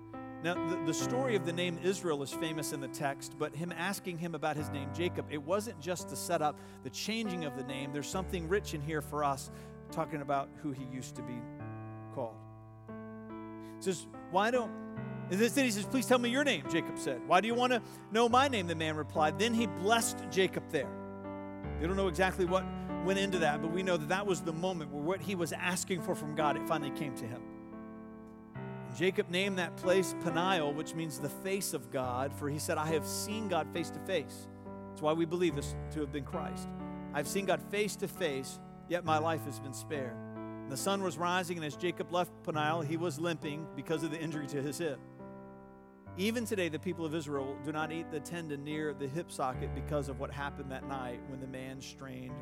Speaker 1: Now, the, the story of the name Israel is famous in the text, but him asking him about his name Jacob, it wasn't just to set up the changing of the name. There's something rich in here for us talking about who he used to be called. He says, Why don't and then he says, Please tell me your name, Jacob said. Why do you want to know my name? The man replied. Then he blessed Jacob there. They don't know exactly what went into that, but we know that that was the moment where what he was asking for from God, it finally came to him. Jacob named that place Peniel, which means the face of God, for he said, I have seen God face to face. That's why we believe this to have been Christ. I've seen God face to face, yet my life has been spared. And the sun was rising, and as Jacob left Peniel, he was limping because of the injury to his hip. Even today, the people of Israel do not eat the tendon near the hip socket because of what happened that night when the man strained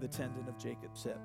Speaker 1: the tendon of Jacob's hip.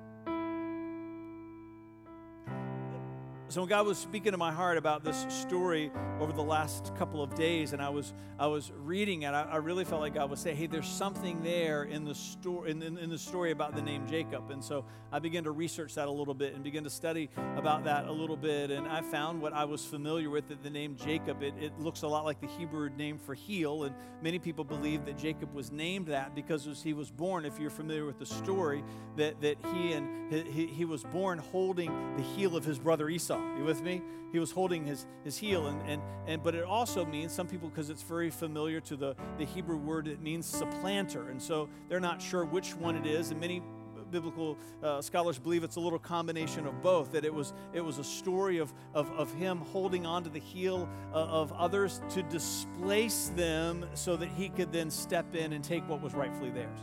Speaker 1: So when God was speaking to my heart about this story over the last couple of days, and I was I was reading it, I, I really felt like God was saying, "Hey, there's something there in the story in, in, in, the story about the name Jacob." And so I began to research that a little bit and begin to study about that a little bit, and I found what I was familiar with that the name Jacob. It, it looks a lot like the Hebrew name for heel, and many people believe that Jacob was named that because as he was born. If you're familiar with the story, that that he and he, he was born holding the heel of his brother Esau. You with me? He was holding his, his heel. And, and, and, but it also means, some people, because it's very familiar to the, the Hebrew word, it means supplanter. And so they're not sure which one it is. And many biblical uh, scholars believe it's a little combination of both that it was it was a story of of, of him holding on to the heel uh, of others to displace them so that he could then step in and take what was rightfully theirs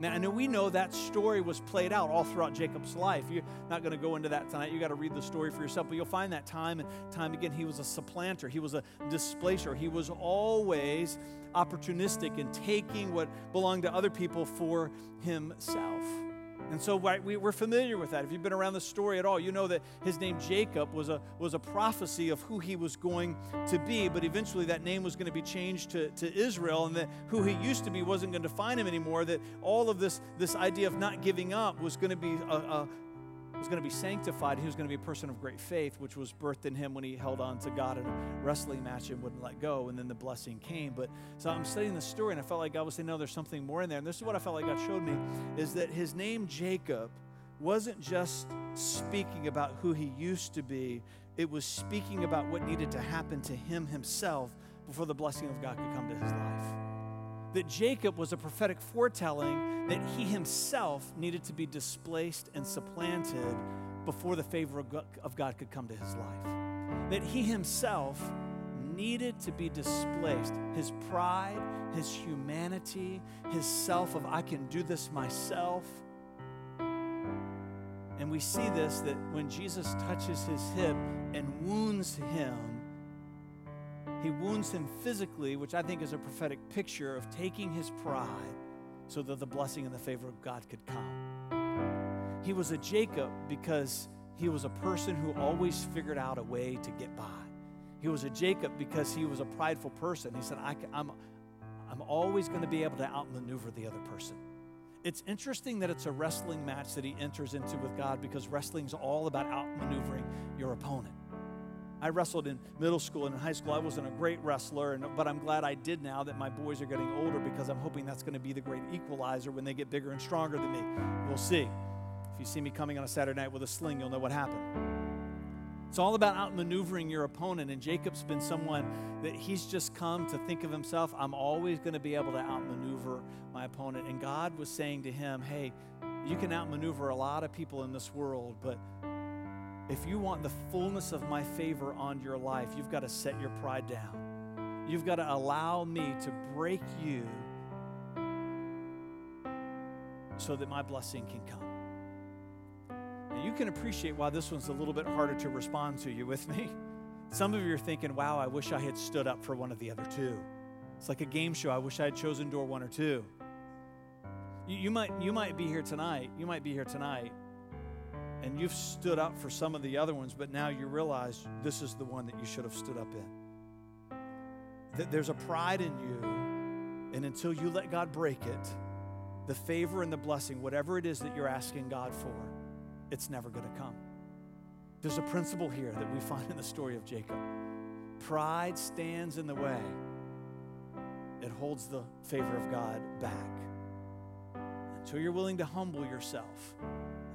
Speaker 1: now, know we know that story was played out all throughout Jacob's life. You're not going to go into that tonight. You got to read the story for yourself, but you'll find that time and time again he was a supplanter, he was a displacer, he was always opportunistic in taking what belonged to other people for himself. And so we, are familiar with that. If you've been around the story at all, you know that his name Jacob was a, was a prophecy of who he was going to be, but eventually that name was going to be changed to, to Israel, and that who he used to be wasn't going to define him anymore. That all of this, this idea of not giving up was going to be a, a, was going to be sanctified. He was going to be a person of great faith, which was birthed in him when he held on to God in a wrestling match and wouldn't let go. And then the blessing came. But so I'm studying the story, and I felt like God was saying, No, there's something more in there. And this is what I felt like God showed me is that his name, Jacob, wasn't just speaking about who he used to be, it was speaking about what needed to happen to him himself before the blessing of God could come to his life that Jacob was a prophetic foretelling that he himself needed to be displaced and supplanted before the favor of God could come to his life. That he himself needed to be displaced. His pride, his humanity, his self of, I can do this myself. And we see this that when Jesus touches his hip and wounds him, he wounds him physically, which I think is a prophetic picture of taking his pride so that the blessing and the favor of God could come. He was a Jacob because he was a person who always figured out a way to get by. He was a Jacob because he was a prideful person. He said, I, am I'm, I'm always going to be able to outmaneuver the other person. It's interesting that it's a wrestling match that he enters into with God because wrestling is all about outmaneuvering your opponent. I wrestled in middle school and in high school. I wasn't a great wrestler, and, but I'm glad I did now that my boys are getting older because I'm hoping that's going to be the great equalizer when they get bigger and stronger than me. We'll see. If you see me coming on a Saturday night with a sling, you'll know what happened. It's all about outmaneuvering your opponent, and Jacob's been someone that he's just come to think of himself, I'm always going to be able to outmaneuver my opponent. And God was saying to him, Hey, you can outmaneuver a lot of people in this world, but if you want the fullness of my favor on your life, you've got to set your pride down. You've got to allow me to break you so that my blessing can come. Now, you can appreciate why this one's a little bit harder to respond to. You with me? Some of you are thinking, wow, I wish I had stood up for one of the other two. It's like a game show. I wish I had chosen door one or two. You, you, might, you might be here tonight. You might be here tonight and you've stood up for some of the other ones, but now you realize this is the one that you should have stood up in. That there's a pride in you, and until you let God break it, the favor and the blessing, whatever it is that you're asking God for, it's never going to come. There's a principle here that we find in the story of Jacob. pride stands in the way, it holds the favor of God back. Until you're willing to humble yourself,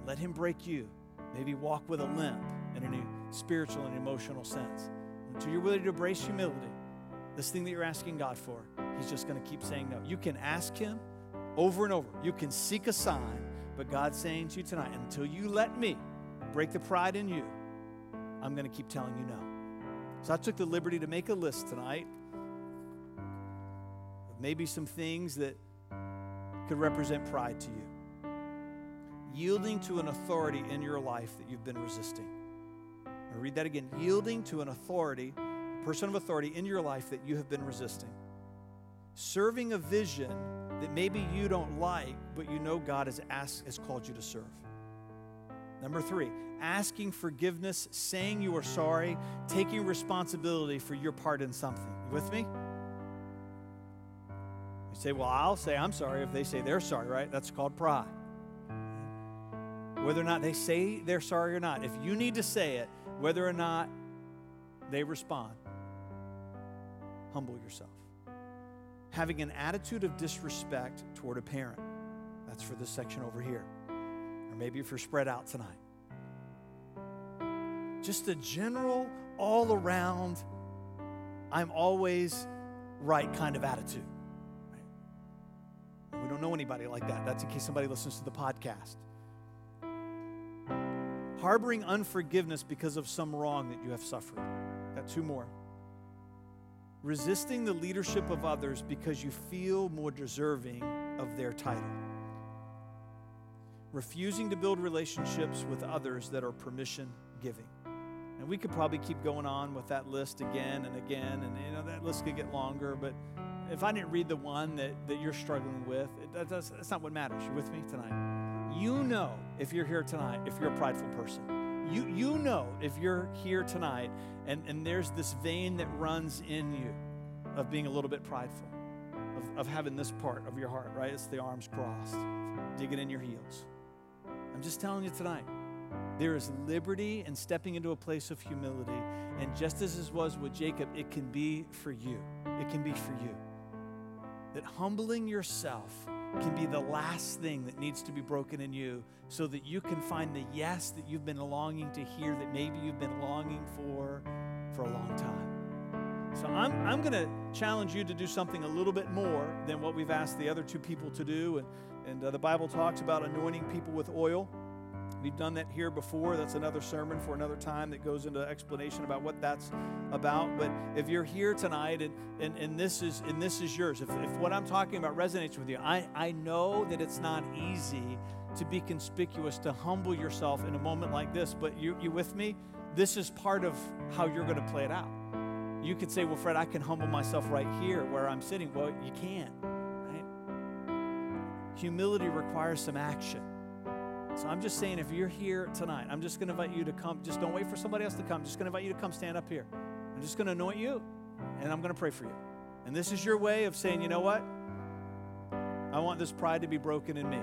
Speaker 1: let Him break you, maybe walk with a limp in a spiritual and emotional sense. Until you're willing to embrace humility, this thing that you're asking God for, He's just going to keep saying no. You can ask Him over and over, you can seek a sign, but God's saying to you tonight, until you let me break the pride in you, I'm going to keep telling you no. So I took the liberty to make a list tonight of maybe some things that could represent pride to you. Yielding to an authority in your life that you've been resisting. I read that again. Yielding to an authority, a person of authority in your life that you have been resisting. Serving a vision that maybe you don't like, but you know God has asked, has called you to serve. Number three, asking forgiveness, saying you are sorry, taking responsibility for your part in something. You with me? You say, Well, I'll say I'm sorry if they say they're sorry, right? That's called pride. Whether or not they say they're sorry or not, if you need to say it, whether or not they respond, humble yourself. Having an attitude of disrespect toward a parent. That's for this section over here. Or maybe if you're spread out tonight. Just a general, all around, I'm always right kind of attitude. We don't know anybody like that. That's in case somebody listens to the podcast. Harboring unforgiveness because of some wrong that you have suffered. Got two more. Resisting the leadership of others because you feel more deserving of their title refusing to build relationships with others that are permission giving. And we could probably keep going on with that list again and again, and you know that list could get longer. But if I didn't read the one that, that you're struggling with, it, that's, that's not what matters. You're with me tonight. You know if you're here tonight, if you're a prideful person. You, you know if you're here tonight and, and there's this vein that runs in you of being a little bit prideful, of, of having this part of your heart, right? It's the arms crossed, digging in your heels. I'm just telling you tonight, there is liberty in stepping into a place of humility. And just as it was with Jacob, it can be for you. It can be for you. That humbling yourself can be the last thing that needs to be broken in you so that you can find the yes that you've been longing to hear, that maybe you've been longing for for a long time. So I'm, I'm going to challenge you to do something a little bit more than what we've asked the other two people to do. And and uh, the Bible talks about anointing people with oil. We've done that here before. That's another sermon for another time that goes into explanation about what that's about. But if you're here tonight and, and, and this is and this is yours, if, if what I'm talking about resonates with you, I, I know that it's not easy to be conspicuous, to humble yourself in a moment like this. But you you with me? This is part of how you're going to play it out. You could say, Well, Fred, I can humble myself right here where I'm sitting. Well, you can't humility requires some action. So I'm just saying, if you're here tonight, I'm just going to invite you to come. Just don't wait for somebody else to come. I'm just going to invite you to come stand up here. I'm just going to anoint you, and I'm going to pray for you. And this is your way of saying, you know what? I want this pride to be broken in me.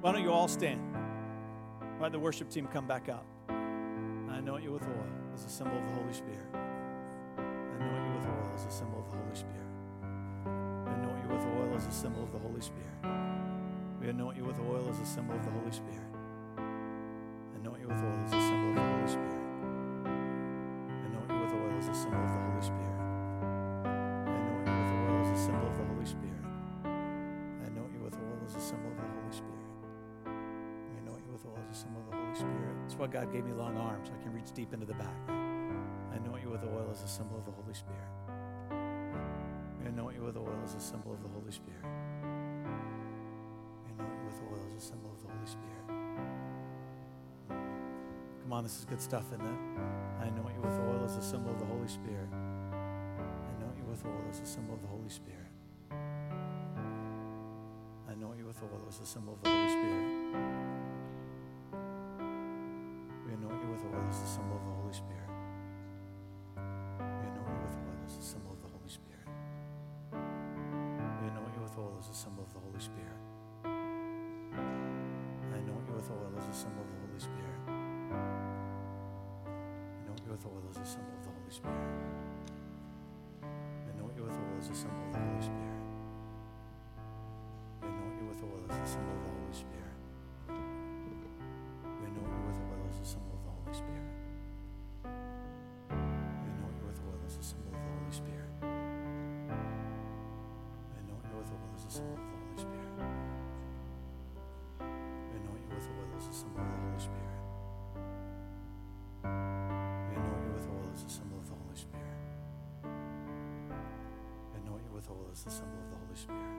Speaker 1: Why don't you all stand? Let the worship team come back up. I anoint you with oil as a symbol of the Holy Spirit. I anoint you with oil as a symbol of the Holy Spirit I anoint you with oil as a symbol of the Holy Spirit. Anoint you with oil as a symbol of the Holy Spirit. Anoint you with oil as a symbol of the Holy Spirit. Anoint you with oil as a symbol of the Holy Spirit. Anoint you with oil as a symbol of the Holy Spirit. Anoint you with oil as a symbol of the Holy Spirit. We anoint you with oil as a symbol of the Holy Spirit. That's why God gave me long arms. I can reach deep into the back. I anoint you with oil as a symbol of the Holy Spirit anoint you with oil as a symbol of the Holy Spirit. A symbol of the Holy Spirit. Come on, this is good stuff, isn't it? I anoint you with oil as a symbol of the Holy Spirit. I anoint you with oil as a symbol of the Holy Spirit. I anoint you with oil as a symbol of the Holy Spirit. We anoint you with oil as a symbol of the Holy Spirit. We anoint you with oil as a symbol of the Holy Spirit. We anoint you with oil as a symbol of the Holy Spirit. We anoint you with oil as a symbol of the Holy Spirit. We anoint you with oil as a symbol of the Holy Spirit. We anoint you with oil as a symbol of the Holy Spirit. Anoint you with oil as a symbol of the Holy Spirit. As the symbol of the Holy Spirit.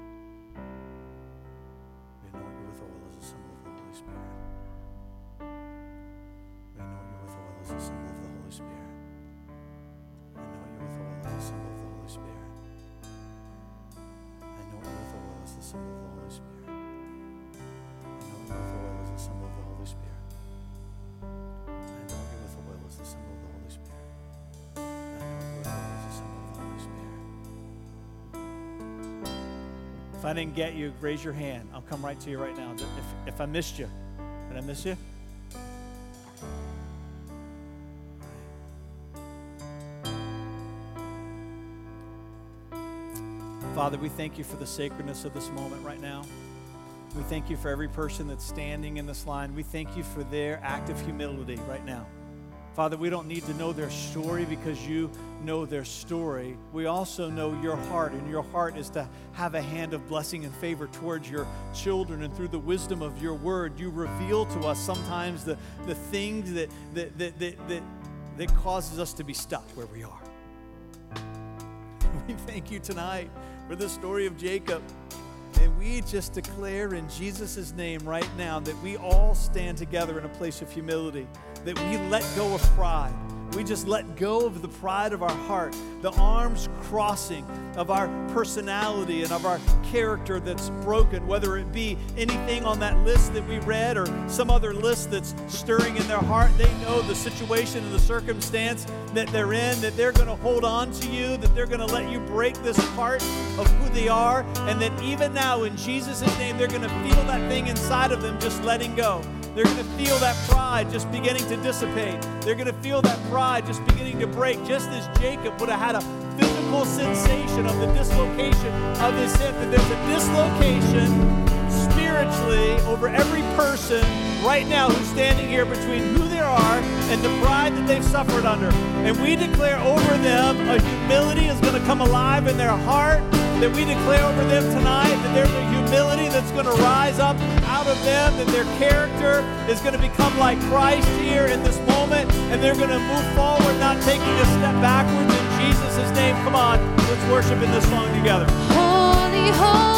Speaker 1: We anoint you with oil as a symbol of the Holy Spirit. We anoint you with oil as a symbol of the Holy Spirit. We anoint you with oil as a symbol of the Holy Spirit. I anoint you with oil as the symbol of the Holy Spirit. If I didn't get you, raise your hand. I'll come right to you right now. If, if I missed you, did I miss you? Father, we thank you for the sacredness of this moment right now. We thank you for every person that's standing in this line. We thank you for their act of humility right now. Father, we don't need to know their story because you know their story. We also know your heart, and your heart is to have a hand of blessing and favor towards your children. And through the wisdom of your word, you reveal to us sometimes the, the things that, that, that, that, that, that causes us to be stuck where we are. We thank you tonight for the story of Jacob. And we just declare in Jesus' name right now that we all stand together in a place of humility, that we let go of pride. We just let go of the pride of our heart, the arms crossing of our personality and of our character that's broken, whether it be anything on that list that we read or some other list that's stirring in their heart. They know the situation and the circumstance that they're in, that they're going to hold on to you, that they're going to let you break this part of who they are, and that even now, in Jesus' name, they're going to feel that thing inside of them just letting go. They're going to feel that pride just beginning to dissipate. They're going to feel that pride just beginning to break, just as Jacob would have had a physical sensation of the dislocation of his hip. That there's a dislocation spiritually over every person right now who's standing here between who they are and the pride that they've suffered under. And we declare over them a humility is going to come alive in their heart. That we declare over them tonight that there's a humility that's going to rise up out of them, that their character is going to become like Christ here in this moment, and they're going to move forward, not taking a step backwards in Jesus' name. Come on, let's worship in this song together.
Speaker 2: Holy, holy.